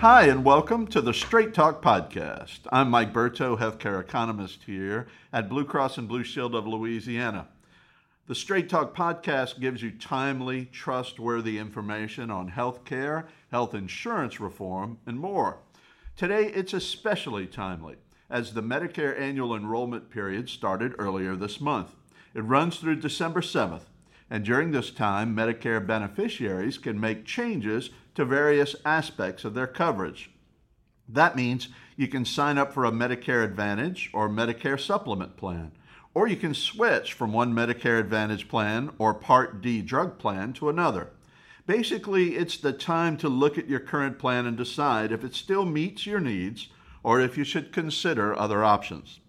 Hi, and welcome to the Straight Talk Podcast. I'm Mike Bertaut, healthcare economist here at Blue Cross and Blue Shield of Louisiana. The Straight Talk Podcast gives you timely, trustworthy information on healthcare, health insurance reform, and more. Today, it's especially timely as the Medicare annual enrollment period started earlier this month. It runs through December 7th, and during this time, Medicare beneficiaries can make changes to various aspects of their coverage. That means you can sign up for a Medicare Advantage or Medicare Supplement plan, or you can switch from one Medicare Advantage plan or Part D drug plan to another. Basically, it's the time to look at your current plan and decide if it still meets your needs or if you should consider other options.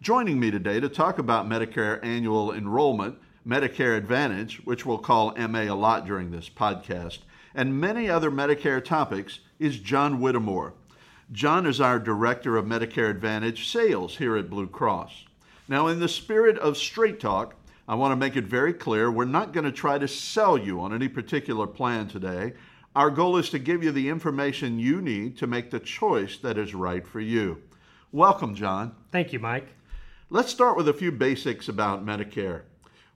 Joining me today to talk about Medicare annual enrollment, Medicare Advantage, which we'll call MA a lot during this podcast, and many other Medicare topics is John Whittemore. John is our Director of Medicare Advantage Sales here at Blue Cross. Now, in the spirit of straight talk, I want to make it very clear we're not going to try to sell you on any particular plan today. Our goal is to give you the information you need to make the choice that is right for you. Welcome, John. Thank you, Mike. Let's start with a few basics about Medicare.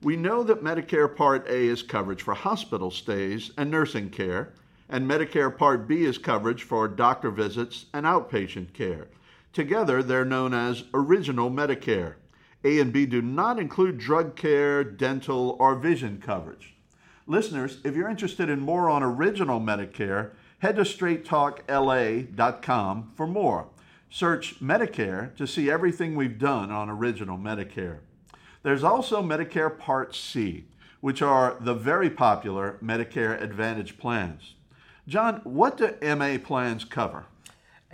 We know that Medicare Part A is coverage for hospital stays and nursing care, and Medicare Part B is coverage for doctor visits and outpatient care. Together, they're known as Original Medicare. A and B do not include drug care, dental, or vision coverage. Listeners, if you're interested in more on Original Medicare, head to straighttalkla.com for more. Search Medicare to see everything we've done on Original Medicare. There's also Medicare Part C, which are the very popular Medicare Advantage plans. John, what do MA plans cover?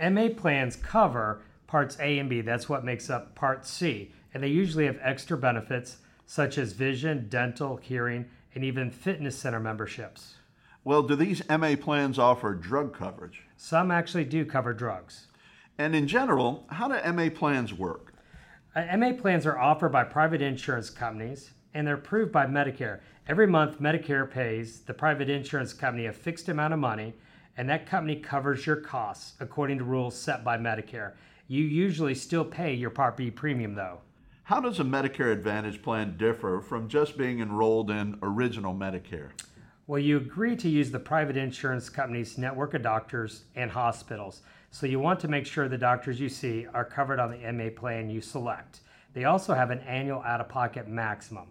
MA plans cover parts A and B. That's what makes up Part C. And they usually have extra benefits such as vision, dental, hearing, and even fitness center memberships. Well, do these MA plans offer drug coverage? Some actually do cover drugs. And in general, how do MA plans work? MA plans are offered by private insurance companies and they're approved by Medicare. Every month, Medicare pays the private insurance company a fixed amount of money, and that company covers your costs according to rules set by Medicare. You usually still pay your Part B premium, though. How does a Medicare Advantage plan differ from just being enrolled in original Medicare? Well, you agree to use the private insurance company's network of doctors and hospitals. So you want to make sure the doctors you see are covered on the MA plan you select. They also have an annual out of pocket maximum.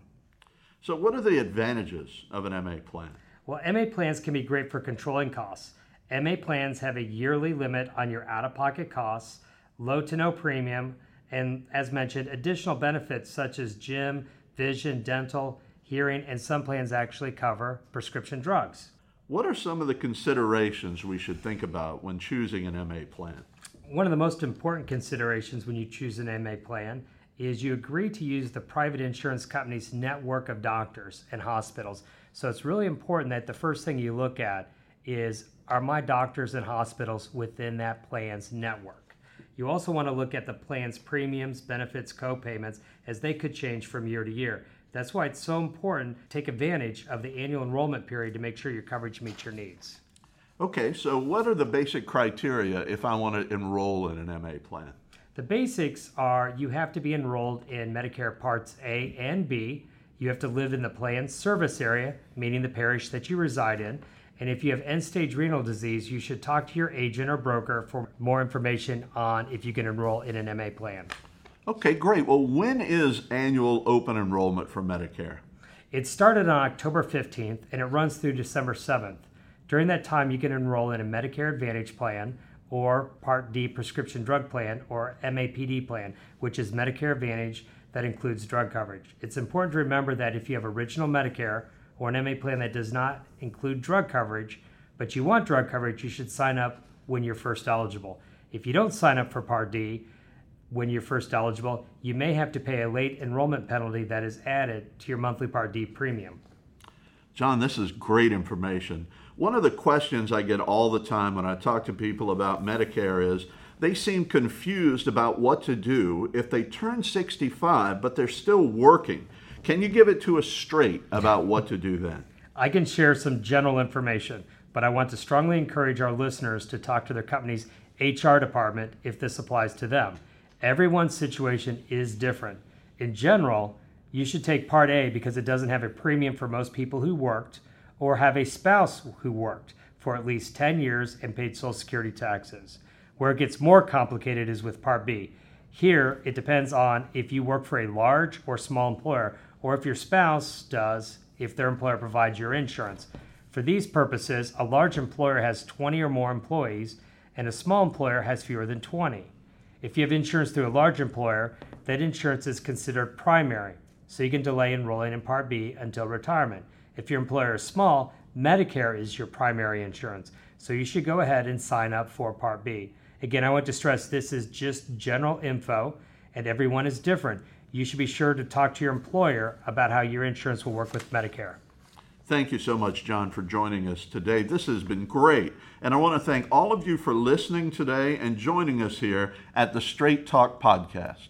So, what are the advantages of an MA plan? Well, MA plans can be great for controlling costs. MA plans have a yearly limit on your out of pocket costs, low to no premium, and as mentioned, additional benefits such as gym, vision, dental, hearing, and some plans actually cover prescription drugs. What are some of the considerations we should think about when choosing an MA plan? One of the most important considerations when you choose an MA plan is you agree to use the private insurance company's network of doctors and hospitals. So it's really important that the first thing you look at is are my doctors and hospitals within that plan's network? You also want to look at the plan's premiums, benefits, co-payments as they could change from year to year. That's why it's so important to take advantage of the annual enrollment period to make sure your coverage meets your needs. Okay, so what are the basic criteria if I want to enroll in an MA plan? The basics are you have to be enrolled in Medicare Parts A and B. You have to live in the plan's service area, meaning the parish that you reside in. And if you have end stage renal disease, you should talk to your agent or broker for more information on if you can enroll in an MA plan. Okay, great. Well, when is annual open enrollment for Medicare? It started on October 15th and it runs through December 7th. During that time, you can enroll in a Medicare Advantage plan or Part D prescription drug plan or MAPD plan, which is Medicare Advantage that includes drug coverage. It's important to remember that if you have original Medicare or an MA plan that does not include drug coverage, but you want drug coverage, you should sign up when you're first eligible. If you don't sign up for Part D, when you're first eligible, you may have to pay a late enrollment penalty that is added to your monthly Part D premium. John, this is great information. One of the questions I get all the time when I talk to people about Medicare is they seem confused about what to do if they turn 65 but they're still working. Can you give it to us straight about what to do then? I can share some general information, but I want to strongly encourage our listeners to talk to their company's HR department if this applies to them. Everyone's situation is different. In general, you should take Part A because it doesn't have a premium for most people who worked or have a spouse who worked for at least 10 years and paid Social Security taxes. Where it gets more complicated is with Part B. Here, it depends on if you work for a large or small employer, or if your spouse does, if their employer provides your insurance. For these purposes, a large employer has 20 or more employees, and a small employer has fewer than 20. If you have insurance through a large employer, that insurance is considered primary, so you can delay enrolling in Part B until retirement. If your employer is small, Medicare is your primary insurance, so you should go ahead and sign up for Part B. Again, I want to stress this is just general info, and everyone is different. You should be sure to talk to your employer about how your insurance will work with Medicare. Thank you so much, John, for joining us today. This has been great. And I want to thank all of you for listening today and joining us here at the Straight Talk Podcast.